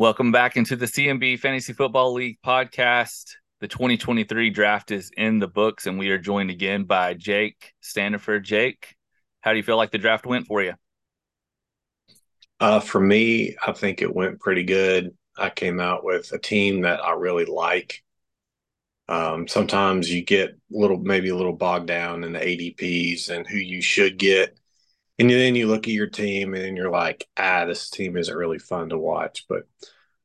Welcome back into the CMB Fantasy Football League podcast. The 2023 draft is in the books, and we are joined again by Jake Standifer. Jake, how do you feel like the draft went for you? Uh, for me, I think it went pretty good. I came out with a team that I really like. Um, sometimes you get a little, maybe a little bogged down in the ADPs and who you should get. And then you look at your team and you're like, ah, this team isn't really fun to watch. But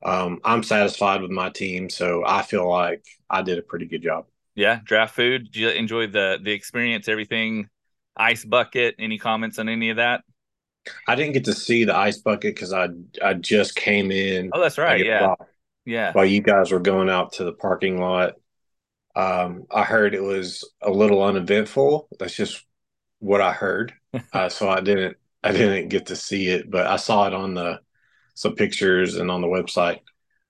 um, I'm satisfied with my team, so I feel like I did a pretty good job. Yeah, draft food. Did you enjoy the the experience? Everything, ice bucket. Any comments on any of that? I didn't get to see the ice bucket because I I just came in. Oh, that's right. Yeah, while, yeah. While you guys were going out to the parking lot, um, I heard it was a little uneventful. That's just what I heard. uh, so I didn't I didn't get to see it, but I saw it on the some pictures and on the website.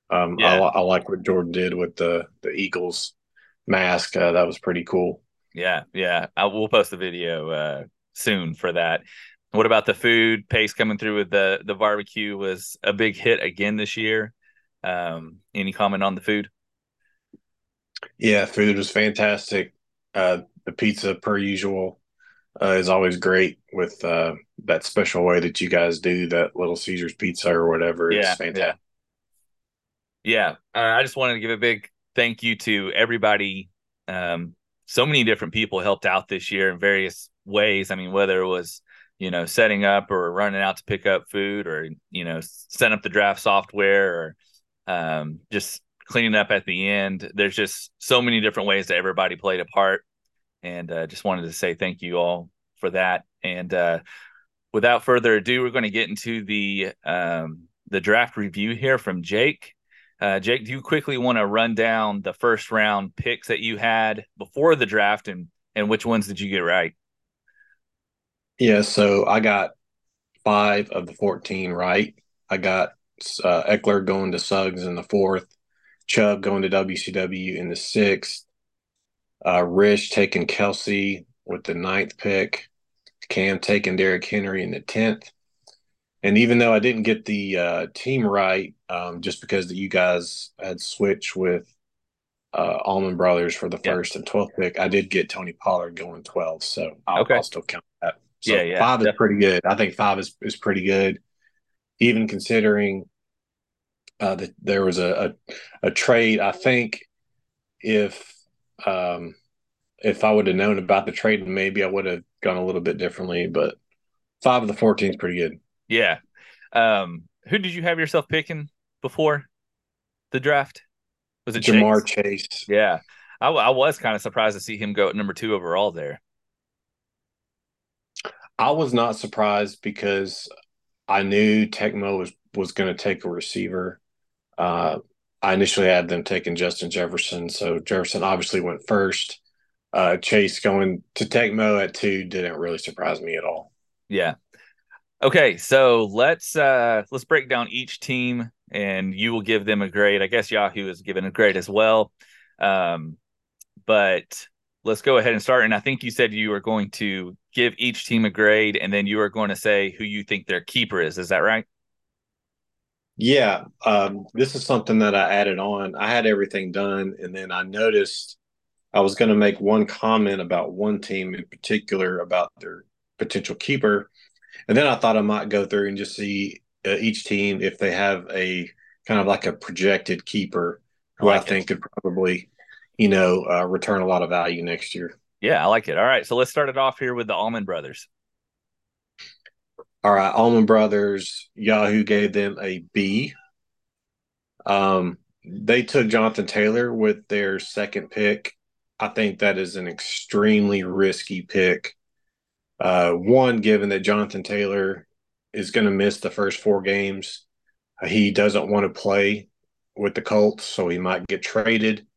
Um, yeah. I, I, like what Jordan did with the the Eagles mask. Uh, that was pretty cool. Yeah, yeah. I, we'll post the video uh, soon for that. What about the food? Pace coming through with the the barbecue was a big hit again this year. Um, any comment on the food? Yeah, food was fantastic. Uh, the pizza, per usual, uh, is always great with uh, that special way that you guys do that Little Caesars pizza or whatever. It's yeah, fantastic. Yeah, yeah. Uh, I just wanted to give a big thank you to everybody. Um, so many different people helped out this year in various ways. I mean, whether it was you know setting up or running out to pick up food, or you know setting up the draft software, or um, just cleaning up at the end. There's just so many different ways that everybody played a part and uh, just wanted to say thank you all for that. And uh, without further ado, we're going to get into the um, the draft review here from Jake. Uh, Jake, do you quickly want to run down the first round picks that you had before the draft, and and which ones did you get right? Yeah, so I got five of the fourteen right. I got uh, Ekeler going to Suggs in the fourth, Chubb going to WCW in the sixth, uh, Rich taking Kelce with the ninth pick. Cam taking Derrick Henry in the tenth. And even though I didn't get the uh, team right, um, just because that you guys had switched with uh, Allman Brothers for the first and twelfth pick, I did get Tony Pollard going twelve. So I'll, okay. I'll still count that. So yeah, yeah, five is pretty good. I think five is, is pretty good, even considering uh, that there was a, a, a trade. I think if um, if I would have known about the trade, maybe I would have gone a little bit differently. But five of the 14 is pretty good. Yeah. Um, who did you have yourself picking before the draft? Was it Ja'Marr Chase? Chase. Yeah. I, I was kind of surprised to see him go at number two overall there. I was not surprised because I knew Tecmo was was going to take a receiver. Uh, I initially had them taking Justin Jefferson, so Jefferson obviously went first. Uh, Chase going to Tecmo at two didn't really surprise me at all. Yeah. Okay, so let's uh let's break down each team, and you will give them a grade. I guess Yahoo is given a grade as well. Um, but let's go ahead and start. And I think you said you were going to give each team a grade, and then you are going to say who you think their keeper is. Is that right? Yeah, um, this is something that I added on. I had everything done, and then I noticed I was going to make one comment about one team in particular about their potential keeper, and then I thought I might go through and just see uh, each team if they have a kind of like a projected keeper who I, like I think could probably, you know, uh, return a lot of value next year. Yeah, I like it. All right, so let's start it off here with the Allman Brothers. All right, Allman Brothers, Yahoo gave them a B. Um, they took Jonathan Taylor with their second pick. I think that is an extremely risky pick. Uh, one, given that Jonathan Taylor is going to miss the first four games, uh, he doesn't want to play with the Colts, so he might get traded.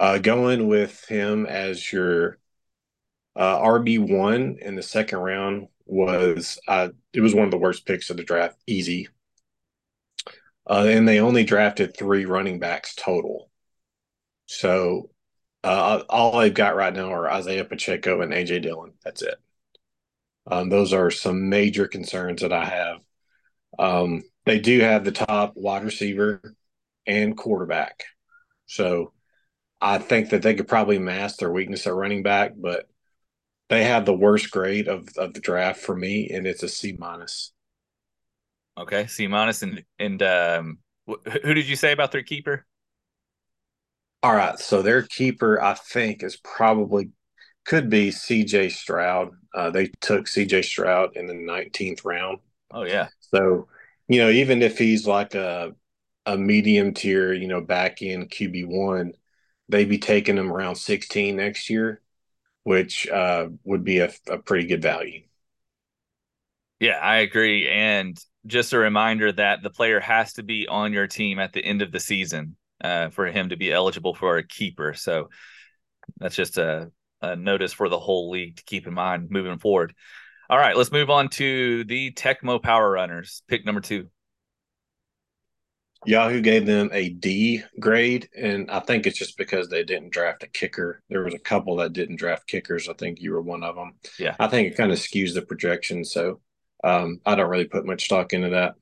Uh, going with him as your uh, RB one in the second round was uh, it was one of the worst picks of the draft, easy. Uh, and they only drafted three running backs total. So uh, all I've got right now are Isaiah Pacheco and AJ Dillon. That's it. Um, those are some major concerns that I have. Um, they do have the top wide receiver and quarterback. So I think that they could probably mask their weakness at running back, but they have the worst grade of, of the draft for me, and it's a C minus. Okay, C minus, and and um, who did you say about their keeper? All right, so their keeper, I think, is probably could be C.J. Stroud. Uh, they took C.J. Stroud in the 19th round. Oh yeah. So you know, even if he's like a a medium tier, you know, back in QB one, they'd be taking him around 16 next year, which uh, would be a, a pretty good value. Yeah, I agree. And just a reminder that the player has to be on your team at the end of the season uh, for him to be eligible for a keeper. So that's just a, a, notice for the whole league to keep in mind moving forward. All right, let's move on to the Tecmo Power Runners, pick number two. Yahoo gave them a D grade, and I think it's just because they didn't draft a kicker. There was a couple that didn't draft kickers. I think you were one of them. Yeah, I think it kind of skews the projection, so um, I don't really put much stock into that.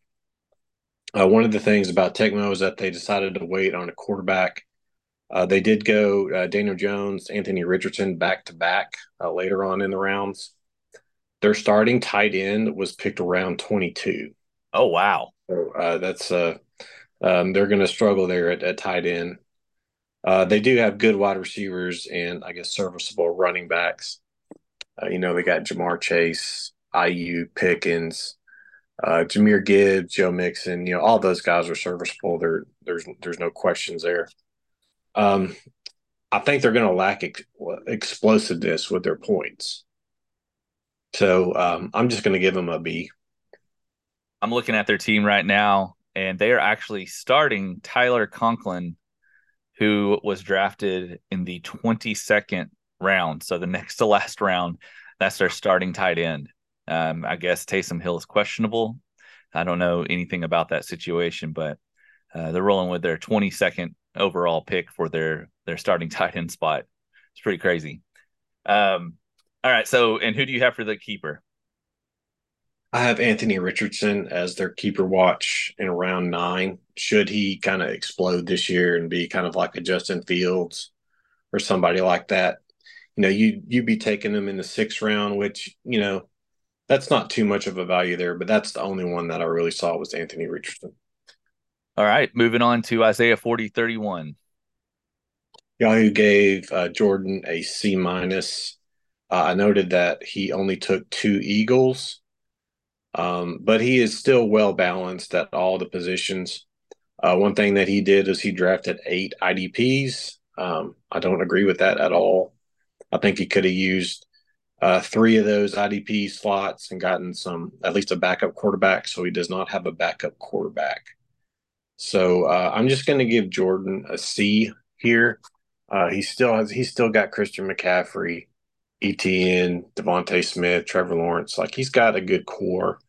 Uh, one of the things about Tecmo is that they decided to wait on a quarterback. Uh, they did go uh, Daniel Jones, Anthony Richardson back to back uh, later on in the rounds. Their starting tight end was picked around 22. Oh, wow. So uh, that's uh, um, they're going to struggle there at, at tight end. Uh, they do have good wide receivers and I guess serviceable running backs. Uh, you know, they got Ja'Marr Chase, IU, Pickens, uh, Jahmyr Gibbs, Joe Mixon. You know, all those guys are serviceable. There, there's there's no questions there. Um, I think they're going to lack ex- explosiveness with their points. So um, I'm just going to give them a B. I'm looking at their team right now and they are actually starting Tyler Conklin, who was drafted in the 22nd round. So the next to last round, that's their starting tight end. Um, I guess Taysom Hill is questionable. I don't know anything about that situation, but uh, they're rolling with their 22nd overall pick for their their starting tight end spot. It's pretty crazy. Um, all right, so and who do you have for the keeper? I have Anthony Richardson as their keeper watch in round nine. Should he kind of explode this year and be kind of like a Justin Fields or somebody like that, you know, you you'd be taking him in the sixth round, which you know that's not too much of a value there. But that's the only one that I really saw was Anthony Richardson. All right, moving on to Isaiah forty thirty one. Yahoo gave uh, Jordan a C minus. Uh, I noted that he only took two Eagles um, but he is still well balanced at all the positions. Uh, one thing that he did is he drafted eight IDPs. Um, I don't agree with that at all. I think he could have used uh, three of those IDP slots and gotten some, at least a backup quarterback. So he does not have a backup quarterback. So uh, I'm just going to give Jordan a C here. Uh, he still has, he's still got Christian McCaffrey, ETN, DeVonta Smith, Trevor Lawrence. Like he's got a good core,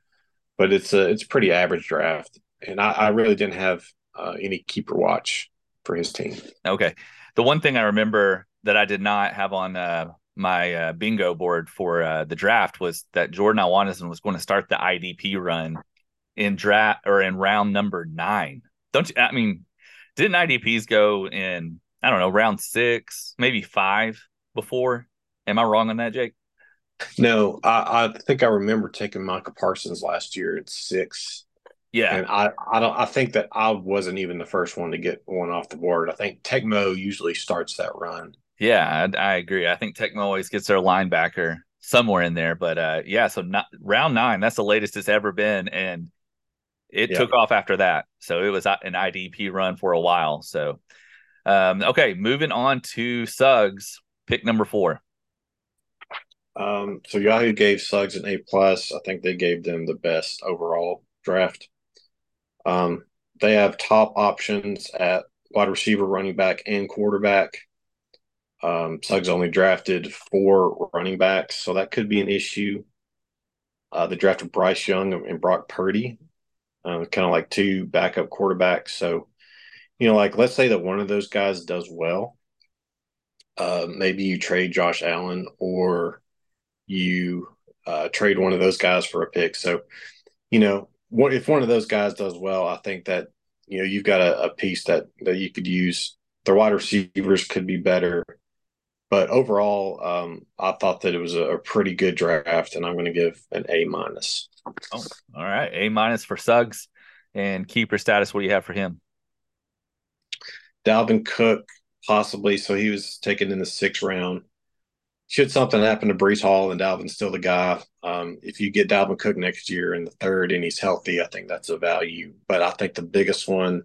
but it's a it's pretty average draft. And I, I really didn't have uh, any keeper watch for his team. Okay, the one thing I remember that I did not have on uh, my uh, bingo board for uh, the draft was that Jordan Iwanison was going to start the IDP run in draft or in round number nine. Don't you? I mean, didn't IDPs go in? I don't know, round six, maybe five before Am I wrong on that, Jake? No, I, I think I remember taking Micah Parsons last year at six. Yeah, and I, I don't I think that I wasn't even the first one to get one off the board. I think Tecmo usually starts that run. Yeah, I, I agree. I think Tecmo always gets their linebacker somewhere in there, but uh, yeah. So not, round nine, that's the latest it's ever been, and it yeah. took off after that. So it was an IDP run for a while. So um, okay, moving on to Suggs, pick number four. Um, so Yahoo gave Suggs an A plus. I think they gave them the best overall draft. Um, they have top options at wide receiver, running back, and quarterback. Um, Suggs only drafted four running backs, so that could be an issue. Uh, they drafted Bryce Young and Brock Purdy, uh, kind of like two backup quarterbacks. So, you know, like let's say that one of those guys does well. Uh, maybe you trade Josh Allen or you uh, trade one of those guys for a pick. So, you know, if one of those guys does well, I think that you know you've got a, a piece that that you could use. The wide receivers could be better, but overall, um, I thought that it was a, a pretty good draft, and I'm going to give an A minus. Oh, all right, A minus for Suggs. And keeper status, what do you have for him? Dalvin Cook, possibly. So he was taken in the sixth round. Should something happen to Breece Hall and Dalvin's still the guy, um, if you get Dalvin Cook next year in the third and he's healthy, I think that's a value. But I think the biggest one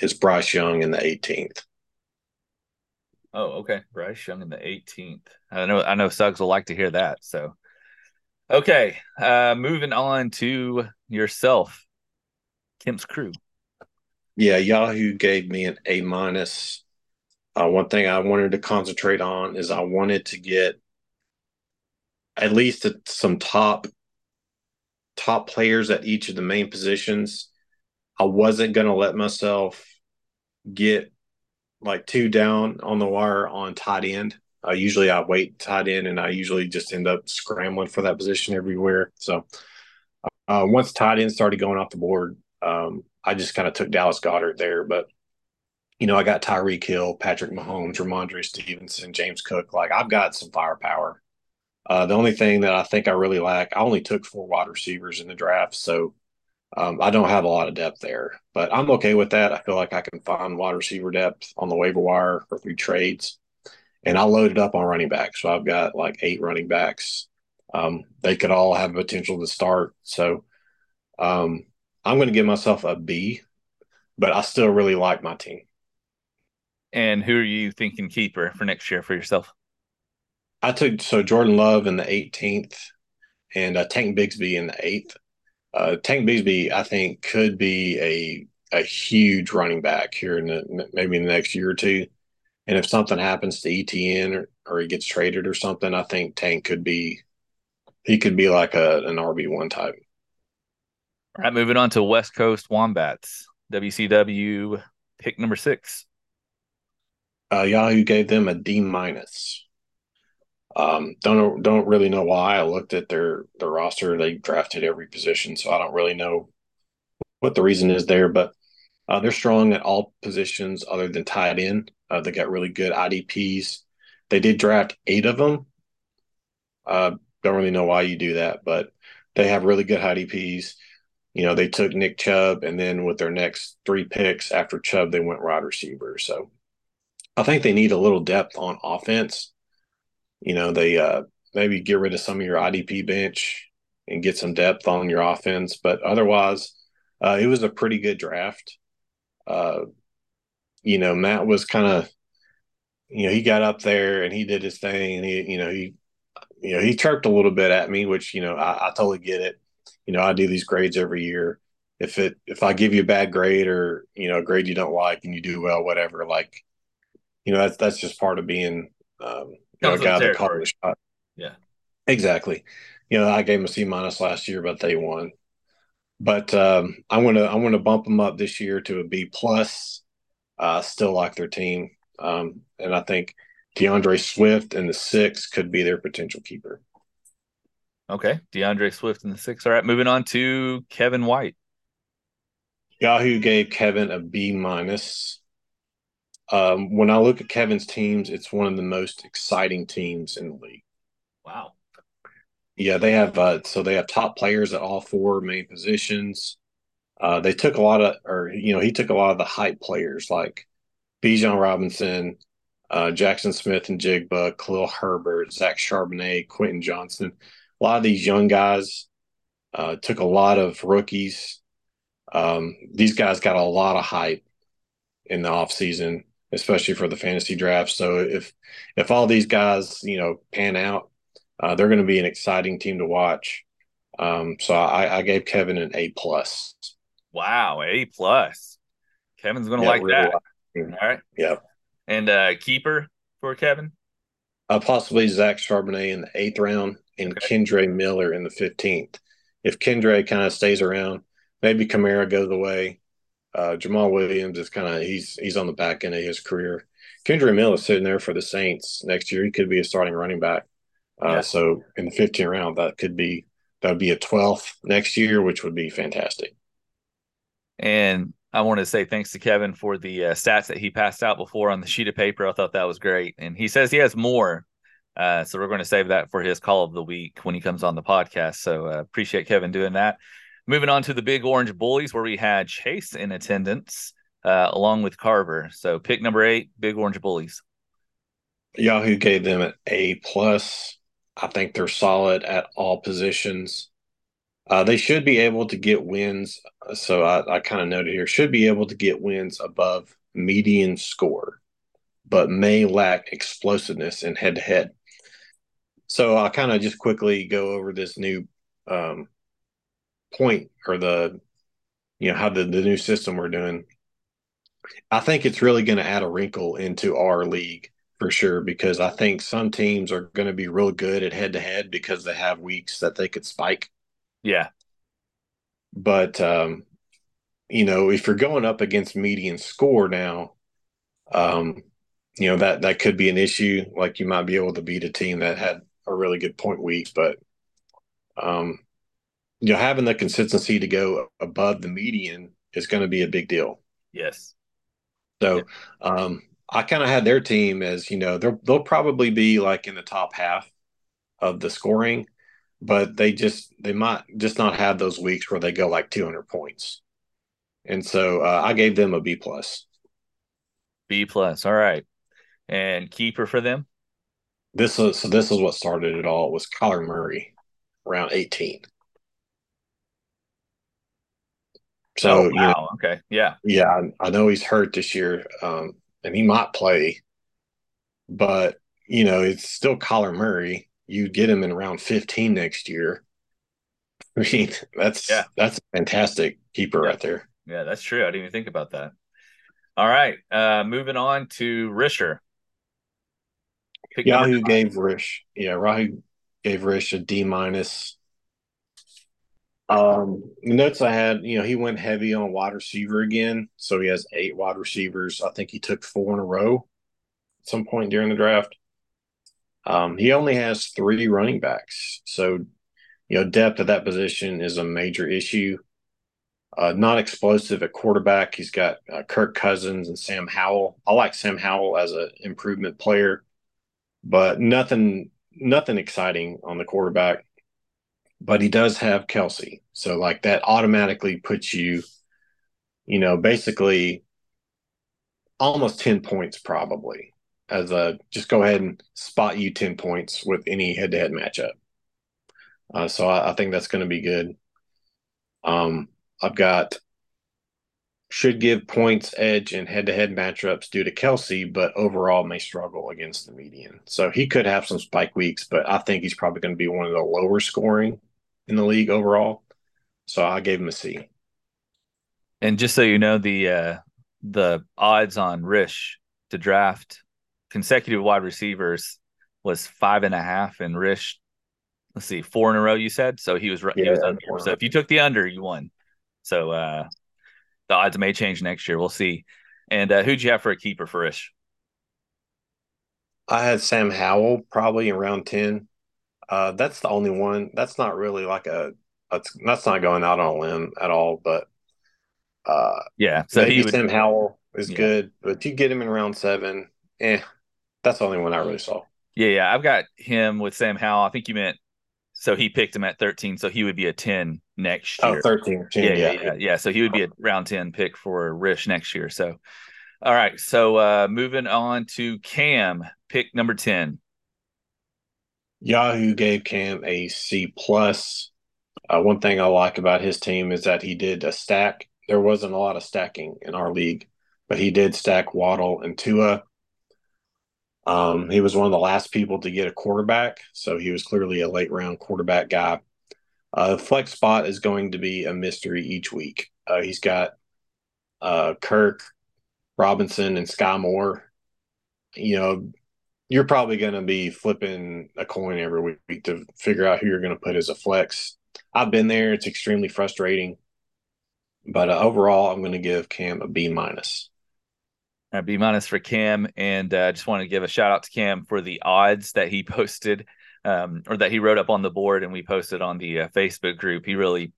is Bryce Young in the 18th. Oh, okay. Bryce Young in the 18th. I know I know Suggs will like to hear that. So okay. Uh moving on to yourself. Kemp's crew. Yeah, Yahoo gave me an A minus. Uh, one thing I wanted to concentrate on is I wanted to get at least some top top players at each of the main positions. I wasn't going to let myself get like two down on the wire on tight end. Uh, usually I wait tight end and I usually just end up scrambling for that position everywhere. So uh, once tight end started going off the board, um, I just kind of took Dallas Goedert there. But, you know, I got Tyreek Hill, Patrick Mahomes, Rhamondre Stevenson, James Cook. Like, I've got some firepower. Uh, the only thing that I think I really lack, I only took four wide receivers in the draft. So um, I don't have a lot of depth there, but I'm okay with that. I feel like I can find wide receiver depth on the waiver wire or through trades. And I loaded up on running backs. So I've got like eight running backs. Um, they could all have potential to start. So um, I'm going to give myself a B, but I still really like my team. And who are you thinking keeper for next year for yourself? I took so Jordan Love in the 18th and uh, Tank Bigsby in the 8th. Uh, Tank Bigsby, I think, could be a a huge running back here in the maybe in the next year or two. And if something happens to ETN or, or he gets traded or something, I think Tank could be he could be like a an RB one type. All right, moving on to West Coast Wombats, WCW pick number six. Uh, Yahoo gave them a D minus. Um, don't don't really know why. I looked at their their roster; they drafted every position, so I don't really know what the reason is there. But uh, they're strong at all positions other than tight end. Uh, they got really good IDPs. They did draft eight of them. Uh, don't really know why you do that, but they have really good IDPs you know, they took Nick Chubb, and then with their next three picks after Chubb, they went wide receiver. So I think they need a little depth on offense. You know, they uh, maybe get rid of some of your IDP bench and get some depth on your offense. But otherwise, uh, it was a pretty good draft. Uh, you know, Matt was kind of, you know, he got up there and he did his thing, and he, you know, he, you know, he chirped a little bit at me, which you know I, I totally get it you know, I do these grades every year. If it if I give you a bad grade or you know a grade you don't like and you do well, whatever, like you know that's that's just part of being um, you know, a guy that called the shot. Yeah, exactly. You know, I gave him a C minus last year, but they won. But um, I'm gonna I'm gonna bump them up this year to a B plus. Uh, still like their team, um, and I think DeAndre Swift and the six could be their potential keeper. Okay. DeAndre Swift and the six. All right. Moving on to Kevin White. Yahoo gave Kevin a B minus. Um, when I look at Kevin's teams, it's one of the most exciting teams in the league. Wow. Yeah, they have uh, so they have top players at all four main positions. Uh, they took a lot of, or you know, he took a lot of the hype players like Bijan Robinson, uh, Jaxon Smith-Njigba, Khalil Herbert, Zach Charbonnet, Quentin Johnston. a lot of these young guys uh, took a lot of rookies. Um, these guys got a lot of hype in the offseason, especially for the fantasy draft. So if if all these guys, you know, pan out, uh, they're going to be an exciting team to watch. Um, so I, I, gave Kevin an A plus. Wow, A plus. Kevin's going to yeah, like really that. Like all right. Yeah. And uh, keeper for Kevin? Uh, possibly Zach Charbonnet in the eighth round and okay. Kendre Miller in the 15th. If Kendre kind of stays around, maybe Kamara goes away. Uh, Jamaal Williams is kind of he's he's on the back end of his career. Kendre Miller is sitting there for the Saints next year. He could be a starting running back. Uh, yeah. So in the 15th round, that could be that would be a 12th next year, which would be fantastic. And I want to say thanks to Kevin for the uh, stats that he passed out before on the sheet of paper. I thought that was great. And he says he has more. Uh, so we're going to save that for his call of the week when he comes on the podcast. So uh, appreciate Kevin doing that. Moving on to the Big Orange Bullies, where we had Chase in attendance uh, along with Carver. So pick number eight, Big Orange Bullies. Yahoo gave them an A plus. I think they're solid at all positions. Uh, they should be able to get wins. So I, I kind of noted here should be able to get wins above median score, but may lack explosiveness in head to head. So I'll kind of just quickly go over this new um, point or the, you know, how the, the new system we're doing. I think it's really going to add a wrinkle into our league for sure because I think some teams are going to be real good at head to head because they have weeks that they could spike. Yeah. But um, you know, if you're going up against median score now, um, you know that that could be an issue. Like you might be able to beat a team that had a really good point week, but um, you know, having the consistency to go above the median is going to be a big deal. Yes. So, um, I kind of had their team as you know they'll they'll probably be like in the top half of the scoring, but they just they might just not have those weeks where they go like 200 points, and so uh, I gave them a B plus. B plus, all right, and keeper for them. This is so. This is what started it all. Was Kyler Murray around 18? So oh, wow. you know, okay, yeah, yeah, I, I know he's hurt this year. Um, and he might play, but you know, it's still Kyler Murray. You get him in round 15 next year. I mean, that's yeah. that's a fantastic keeper yeah. right there. Yeah, that's true. I didn't even think about that. All right. Uh moving on to Risher. Pick Yahoo gave Rish. Yeah, Rahu gave Rish a D minus. Um, notes I had, you know, he went heavy on wide receiver again. So he has eight wide receivers. I think he took four in a row at some point during the draft. Um, he only has three running backs. So, you know, depth at that position is a major issue. Uh, not explosive at quarterback. He's got uh, Kirk Cousins and Sam Howell. I like Sam Howell as an improvement player, but nothing, nothing exciting on the quarterback but he does have Kelce. So like that automatically puts you, you know, basically almost 10 points probably as a just go ahead and spot you 10 points with any head to head matchup. Uh, so I, I, think that's going to be good. Um, I've got should give points edge in head to head matchups due to Kelce, but overall may struggle against the median. So he could have some spike weeks, but I think he's probably going to be one of the lower scoring in the league overall. So I gave him a C. And just so you know, the uh, the odds on Rish to draft consecutive wide receivers was five and a half, and Rish, let's see, four in a row. You said so. He was yeah, was under. So if you took the under, you won. So uh, the odds may change next year. We'll see. And uh, who'd you have for a keeper for Rish? I had Sam Howell probably in round ten. Uh, that's the only one. That's not really like a. That's that's not going out on a limb at all. But uh, yeah, so he would, Sam Howell is yeah. good, but you get him in round seven. Eh, that's the only one I really saw. Yeah, yeah, I've got him with Sam Howell. I think you meant so he picked him at 13, so he would be a 10 next oh, year. Oh, 13, 10, yeah, yeah, yeah, yeah. So he would be a round 10 pick for Rish next year. So, all right. So uh moving on to Cam, pick number 10. Yahoo gave Cam a C plus. Uh, one thing I like about his team is that he did a stack. There wasn't a lot of stacking in our league, but he did stack Waddle and Tua. Um, he was one of the last people to get a quarterback, so he was clearly a late round quarterback guy. Uh, flex spot is going to be a mystery each week. Uh, he's got uh, Kirk, Robinson, and Skyy Moore. You know, you're probably going to be flipping a coin every week to figure out who you're going to put as a flex. I've been there; it's extremely frustrating. But uh, overall, I'm going to give Cam a B minus. A B minus for Cam, and I uh, just want to give a shout out to Cam for the odds that he posted um, or that he wrote up on the board and we posted on the uh, Facebook group. He really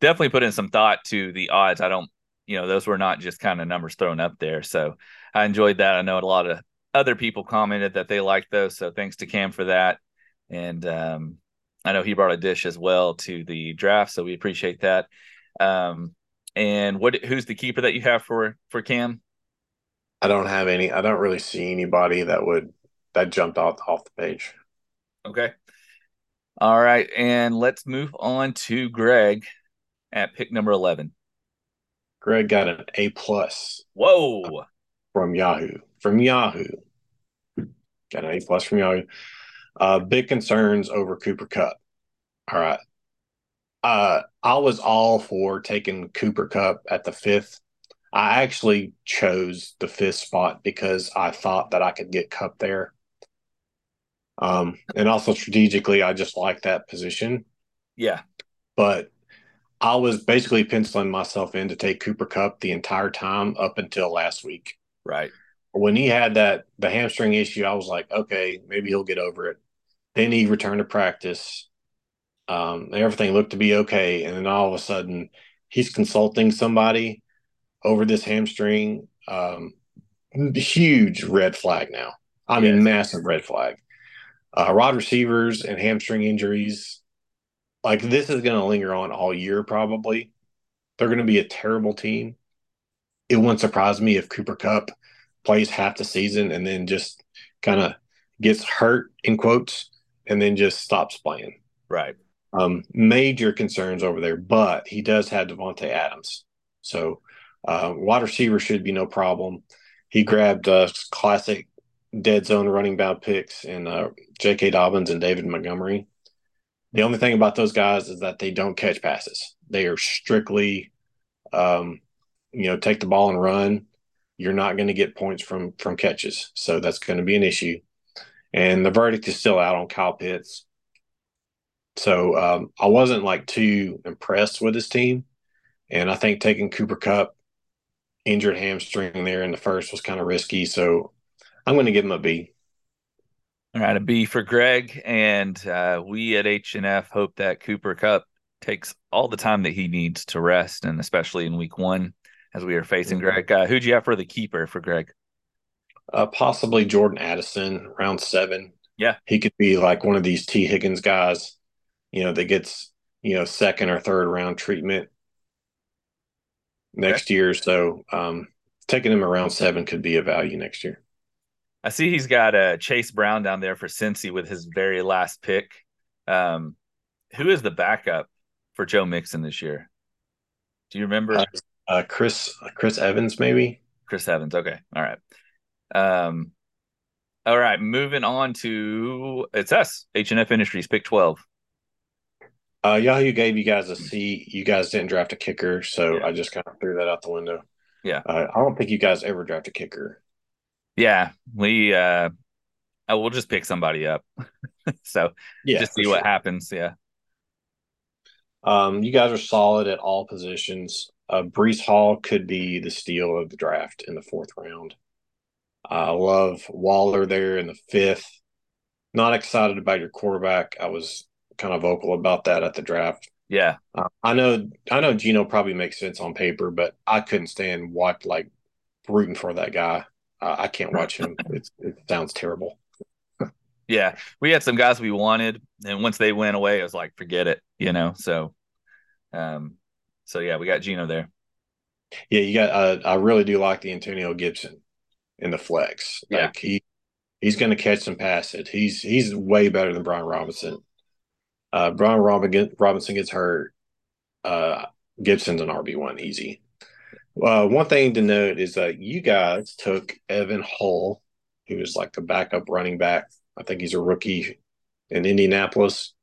definitely put in some thought to the odds. I don't, you know, those were not just kind of numbers thrown up there. So I enjoyed that. I know a lot of other people commented that they liked those. So thanks to Cam for that. And um, I know he brought a dish as well to the draft. So we appreciate that. Um, and what who's the keeper that you have for for Cam? I don't have any. I don't really see anybody that would that jumped off off the page. Okay. All right, and let's move on to Greg at pick number eleven. Greg got an A plus. Whoa! From Yahoo. From Yahoo. Got an A plus from Yahoo. Uh, big concerns over Cooper Kupp. All right. Uh, I was all for taking Cooper Kupp at the fifth. I actually chose the fifth spot because I thought that I could get Cup there. Um, and also strategically, I just like that position. Yeah. But I was basically penciling myself in to take Cooper Cup the entire time up until last week. Right. When he had that the hamstring issue, I was like, okay, maybe he'll get over it. Then he returned to practice. Um, everything looked to be okay, and then all of a sudden, he's consulting somebody over this hamstring. Um, huge red flag now. I yes. mean, massive red flag. Uh, rod receivers and hamstring injuries, like this is going to linger on all year probably. They're going to be a terrible team. It wouldn't surprise me if Cooper Kupp plays half the season and then just kind of gets hurt in quotes and then just stops playing. Right. Um, major concerns over there, but he does have Davante Adams, so uh, wide receiver should be no problem. He grabbed uh, classic dead zone running back picks in uh, J.K. Dobbins and David Montgomery. The only thing about those guys is that they don't catch passes. They are strictly, um, you know, take the ball and run. You're not going to get points from from catches, so that's going to be an issue. And the verdict is still out on Kyle Pitts. So um, I wasn't like too impressed with his team, and I think taking Cooper Kupp, injured hamstring there in the first was kind of risky. So I'm going to give him a B. All right, a B for Greg, and uh, we at H and F hope that Cooper Kupp takes all the time that he needs to rest, and especially in Week One as we are facing mm-hmm. Greg. Uh, who'd you have for the keeper for Greg? Uh, possibly Jordan Addison, round seven. Yeah, he could be like one of these Tee Higgins guys, you know, that gets you know second or third round treatment next okay. year. So um, taking him around seven could be a value next year. I see he's got uh, Chase Brown down there for Cincy with his very last pick. Um, who is the backup for Joe Mixon this year? Do you remember? Uh, uh, Chris Chris Evans, maybe. Chris Evans. Okay. All right. Um, all right. Moving on to it's us H and F Industries pick twelve. Uh, Yahoo gave you guys a C. You guys didn't draft a kicker, so yeah. I just kind of threw that out the window. Yeah. Uh, I don't think you guys ever draft a kicker. Yeah, we. uh I will just pick somebody up. so yeah, just see what happens. Yeah. Um, you guys are solid at all positions. Uh, Breece Hall could be the steal of the draft in the fourth round. I love Waller there in the fifth. Not excited about your quarterback. I was kind of vocal about that at the draft. Yeah, uh, I know. I know Geno probably makes sense on paper, but I couldn't stand what like rooting for that guy. Uh, I can't watch him. It's, it sounds terrible. yeah, we had some guys we wanted, and once they went away, I was like, forget it, you know. So, um, so yeah, we got Geno there. Yeah, you got. Uh, I really do like the Antonio Gibson in the flex. Yeah, like he he's going to catch some passes. He's he's way better than Brian Robinson. Uh, Brian Robinson gets hurt. Uh, Gibson's an RB one easy. Uh, one thing to note is that you guys took Evan Hull, who is like the backup running back. I think he's a rookie in Indianapolis.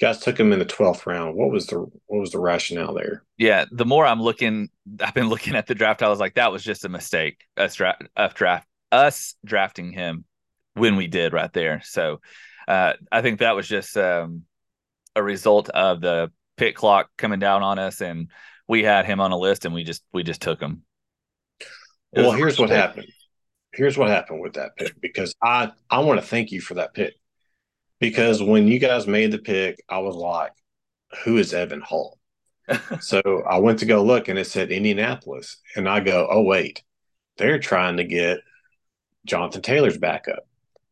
Guys took him in the twelfth round. What was the what was the rationale there? Yeah, the more I'm looking, I've been looking at the draft. I was like, that was just a mistake. Us draft, us draft, us drafting him when we did right there. So uh, I think that was just um, a result of the pit clock coming down on us, and we had him on a list, and we just we just took him. It well, here's what pick. happened. Here's what happened with that pick because I I want to thank you for that pick because when you guys made the pick, I was like, who is Evan Hall? so I went to go look and it said Indianapolis. And I go, oh, wait, they're trying to get Jonathan Taylor's backup.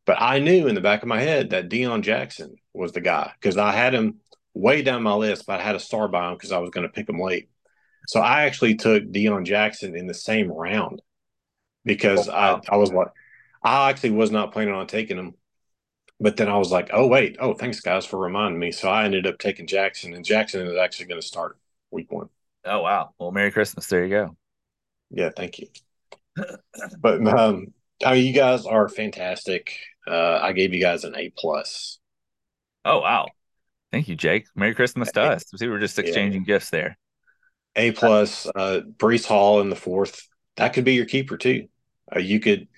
But I knew in the back of my head that Deon Jackson was the guy because I had him way down my list, but I had a star by him because I was going to pick him late. So I actually took Deon Jackson in the same round because oh, wow. I, I was like, I actually was not planning on taking him. But then I was like, oh, wait. Oh, thanks, guys, for reminding me. So I ended up taking Jackson, and Jackson is actually going to start week one. Oh, wow. Well, Merry Christmas. There you go. Yeah, thank you. but um, I mean, you guys are fantastic. Uh, I gave you guys an A plus. Oh wow! Thank you, Jake. Merry Christmas to us. See, we're just exchanging yeah. gifts there. A plus. Uh, Breece Hall in the fourth. That could be your keeper too. Uh, you could,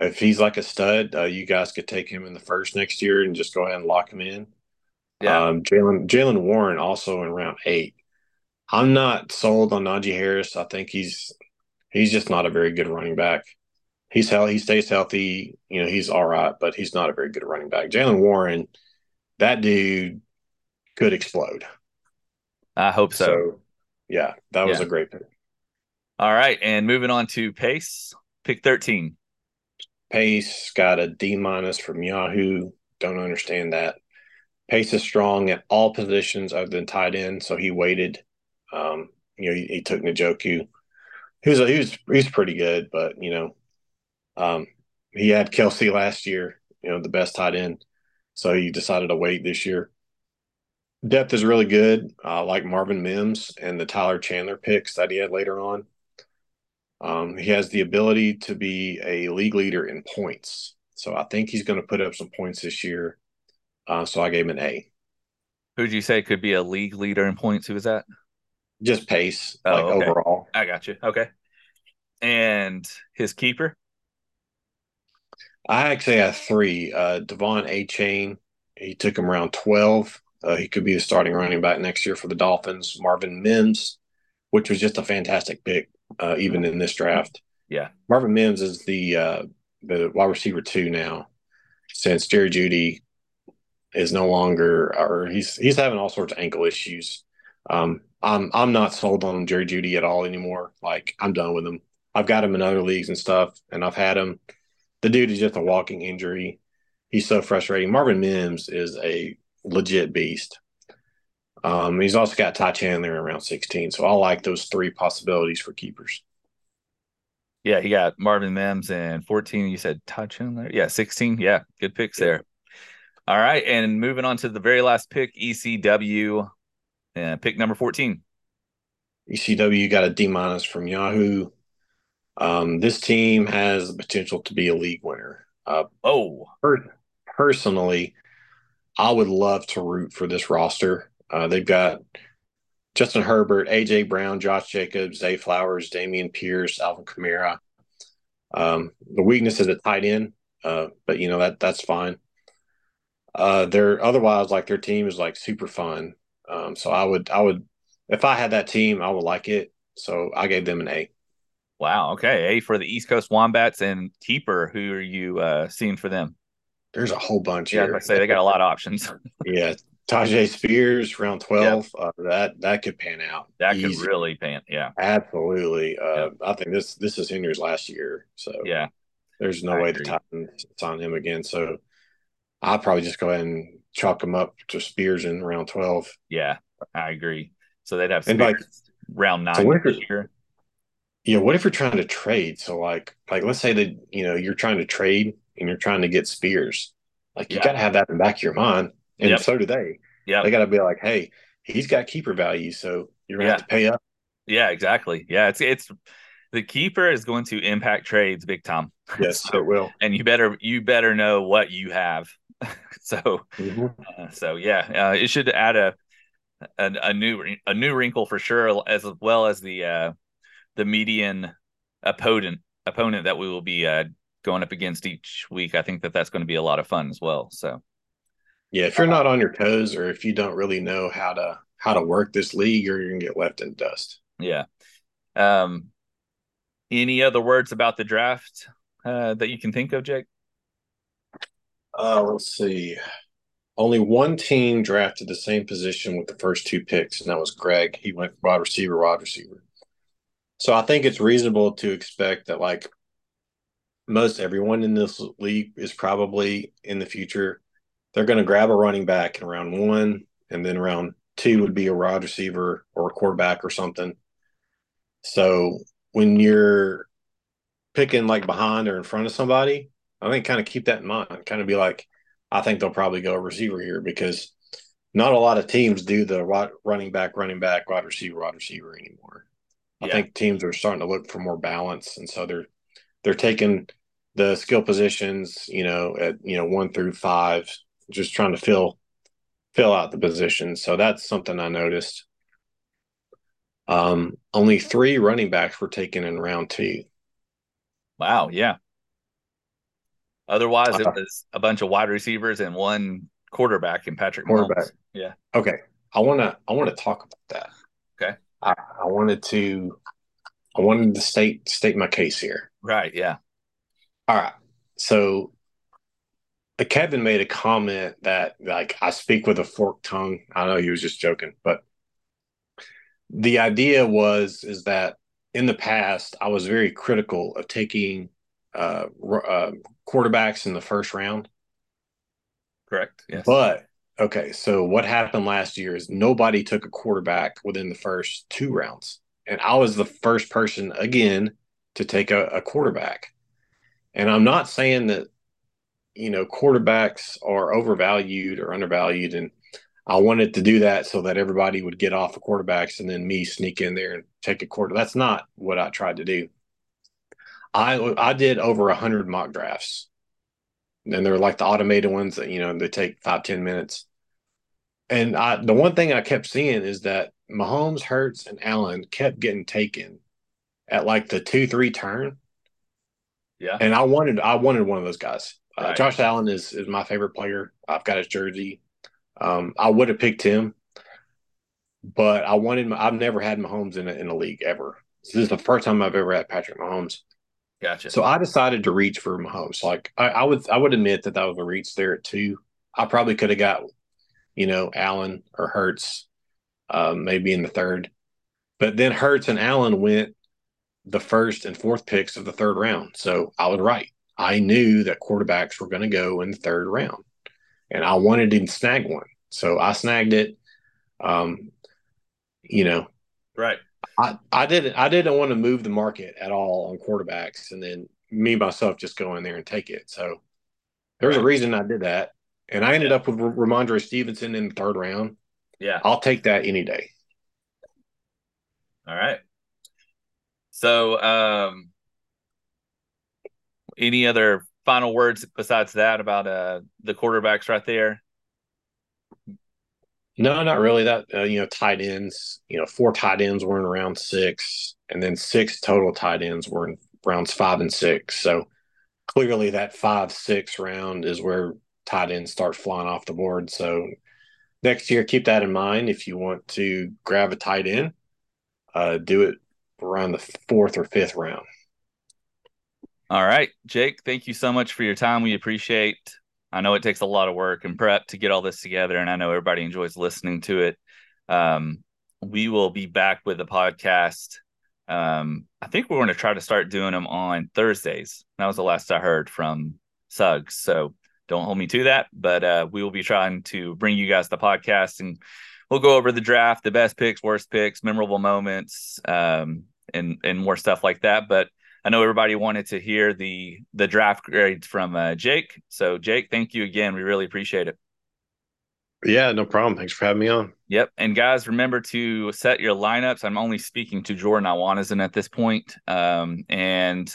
if he's like a stud, uh, you guys could take him in the first next year and just go ahead and lock him in. Yeah. Um, Jaylen Jaylen Warren also in round eight. I'm not sold on Najee Harris. I think he's he's just not a very good running back he's healthy. He stays healthy. You know, he's all right, but he's not a very good running back. Jaylen Warren, that dude could explode. I hope so. so yeah, that was a great pick. All right, and moving on to Pace, pick thirteen. Pace got a D minus from Yahoo. Don't understand that. Pace is strong at all positions other than tight end, so he waited. Um, you know, he, he took Njoku. He was, he was he's pretty good, but you know, um, he had Kelce last year, you know, the best tight end. So he decided to wait this year. Depth is really good, uh, like Marvin Mims and the Tyler Chandler picks that he had later on. Um, he has the ability to be a league leader in points. So I think he's going to put up some points this year. Uh, so I gave him an A. Who'd you say could be a league leader in points? Who was that? Just pace, oh, like okay. overall. I got you. Okay. And his keeper? I actually have three. Uh, De'Von Achane, he took him around 12. Uh, he could be the starting running back next year for the Dolphins. Marvin Mims, which was just a fantastic pick, uh, even in this draft. Yeah. Marvin Mims is the uh, the wide receiver two now, since Jerry Jeudy is no longer, or he's he's having all sorts of ankle issues. Um, I'm I'm not sold on Jerry Jeudy at all anymore. Like I'm done with him. I've got him in other leagues and stuff, and I've had him the dude is just a walking injury. He's so frustrating. Marvin Mims is a legit beast. Um, he's also got Ty Chandler around 16. So I like those three possibilities for keepers. Yeah, he got Marvin Mims and 14. You said Ty Chandler? Yeah, 16. Yeah, good picks there. All right. And moving on to the very last pick, ECW, uh, pick number 14. ECW got a D minus from Yahoo. Um, this team has the potential to be a league winner. Uh, oh, per- personally, I would love to root for this roster. Uh, they've got Justin Herbert, AJ Brown, Josh Jacobs, Zay Flowers, Dameon Pierce, Alvin Kamara. Um, the weakness is a tight end, uh, but you know that that's fine. Uh, they're otherwise like their team is like super fun. Um, so I would I would if I had that team, I would like it. So I gave them an A. Wow. Okay. A for the East Coast Wombats and keeper. Who are you uh, seeing for them? There's a whole bunch yeah, here. I say they got a lot of options. yeah, Tyjae Spears round twelve. Yep. Uh, that that could pan out. That Easy. could really pan. Yeah, absolutely. Uh, yep. I think this this is Henry's last year. So yeah, there's no I way agree. to sign him again. So I'll probably just go ahead and chalk him up to Spears in round twelve. Yeah, I agree. So they'd have Spears like, round nine so this year know, what if you're trying to trade? So like, like let's say that you know you're trying to trade and you're trying to get Spears. Like you yeah. got to have that in the back of your mind, and yep. so do they. Yeah, they got to be like, hey, he's got keeper value, so you're gonna yeah. have to pay up. Yeah, exactly. Yeah, it's it's the keeper is going to impact trades big time. Yes, so, it will. And you better you better know what you have. so mm-hmm. uh, so yeah, uh, it should add a, a, a new a new wrinkle for sure, as well as the uh, the median opponent opponent that we will be uh, going up against each week. I think that that's going to be a lot of fun as well. So, yeah, if you're not on your toes or if you don't really know how to how to work this league, you're going to get left in dust. Yeah. Um. Any other words about the draft uh, that you can think of, Jake? Uh, let's see. only one team drafted the same position with the first two picks, and that was Greg. He went wide receiver, wide receiver. So I think it's reasonable to expect that like most everyone in this league is probably in the future they're going to grab a running back in round one, and then round two would be a wide receiver or a quarterback or something. So when you're picking like behind or in front of somebody, I think kind of keep that in mind. Kind of be like, I think they'll probably go a receiver here because not a lot of teams do the running back, running back, wide receiver, wide receiver anymore. Yeah. I think teams are starting to look for more balance, and so they're they're taking the skill positions, you know, at you know one through five, just trying to fill fill out the position. So that's something I noticed. Um, only three running backs were taken in round two. Wow, yeah. Otherwise, it uh, was a bunch of wide receivers and one quarterback in Patrick quarterback. Mahomes. Yeah. Okay. I wanna I want to talk about that. Okay. I, I wanted to I wanted to state state my case here. Right. Yeah. All right. So Kevin made a comment that like I speak with a forked tongue. I know he was just joking, but the idea was is that in the past I was very critical of taking uh, uh, quarterbacks in the first round. Correct. Yes. But okay, so what happened last year is nobody took a quarterback within the first two rounds, and I was the first person again to take a, a quarterback. And I'm not saying that you know quarterbacks are overvalued or undervalued, and I wanted to do that so that everybody would get off of quarterbacks and then me sneak in there and take a quarter. That's not what I tried to do. I I did over a hundred mock drafts, and they're like the automated ones that you know they take five ten minutes. And I the one thing I kept seeing is that Mahomes, Hurts, and Allen kept getting taken at like the two three turn. Yeah, and I wanted I wanted one of those guys. Uh, right. Uh, Josh Allen is is my favorite player. I've got his jersey. Um, I would have picked him, but I wanted. I've never had Mahomes in a, in a league ever. This is the first time I've ever had Patrick Mahomes. Gotcha. So I decided to reach for Mahomes. Like I, I would, I would admit that that was a reach there at two. I probably could have got, you know, Allen or Hurts, um, maybe in the third, but then Hurts and Allen went the first and fourth picks of the third round. So I was right. I knew that quarterbacks were going to go in the third round, and I wanted to snag one, so I snagged it. Um, you know, right. I, I didn't I didn't want to move the market at all on quarterbacks, and then me myself just go in there and take it. So there's right. a reason I did that, and I ended up with Rhamondre Stevenson in the third round. Yeah, I'll take that any day. All right. So, um, any other final words besides that about uh the quarterbacks right there? No, not really. That uh, you know, tight ends. You know, four tight ends were in round six, and then six total tight ends were in rounds five and six. So clearly, that five six round is where tight ends start flying off the board. So next year, keep that in mind. If you want to grab a tight end, uh, do it around the fourth or fifth round. All right, Jake, thank you so much for your time. We appreciate. I know it takes a lot of work and prep to get all this together, and I know everybody enjoys listening to it. Um, we will be back with the podcast. Um, I think we're going to try to start doing them on Thursdays. That was the last I heard from Suggs. So don't hold me to that, but uh, we will be trying to bring you guys the podcast and we'll go over the draft, the best picks, worst picks, memorable moments, um, and and more stuff like that. But I know everybody wanted to hear the the draft grades from uh, Jake. So Jake, thank you again. We really appreciate it. Yeah, no problem. Thanks for having me on. Yep. And guys, remember to set your lineups. I'm only speaking to Jordan Iwanizan at this point. Um, and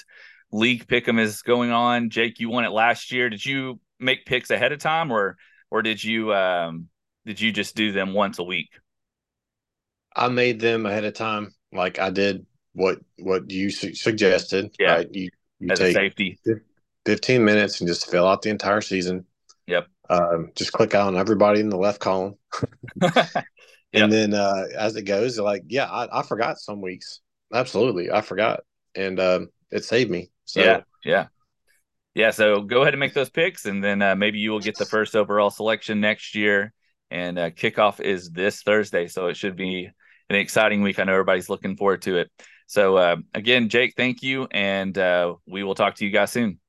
league pick'em is going on. Jake, you won it last year. Did you make picks ahead of time or or did you um did you just do them once a week? I made them ahead of time, like I did what what you su- suggested. Yeah, right? you, you take safety, fifteen minutes and just fill out the entire season. Yep. Um, just click on everybody in the left column. yep. And then uh, as it goes, like, yeah, I, I, forgot some weeks. Absolutely. I forgot. And um, it saved me. So, yeah. Yeah. Yeah. So go ahead and make those picks. And then uh, maybe you will get the first overall selection next year. And uh, kickoff is this Thursday. So it should be an exciting week. I know everybody's looking forward to it. So, uh, again, Jake, thank you. And uh, we will talk to you guys soon.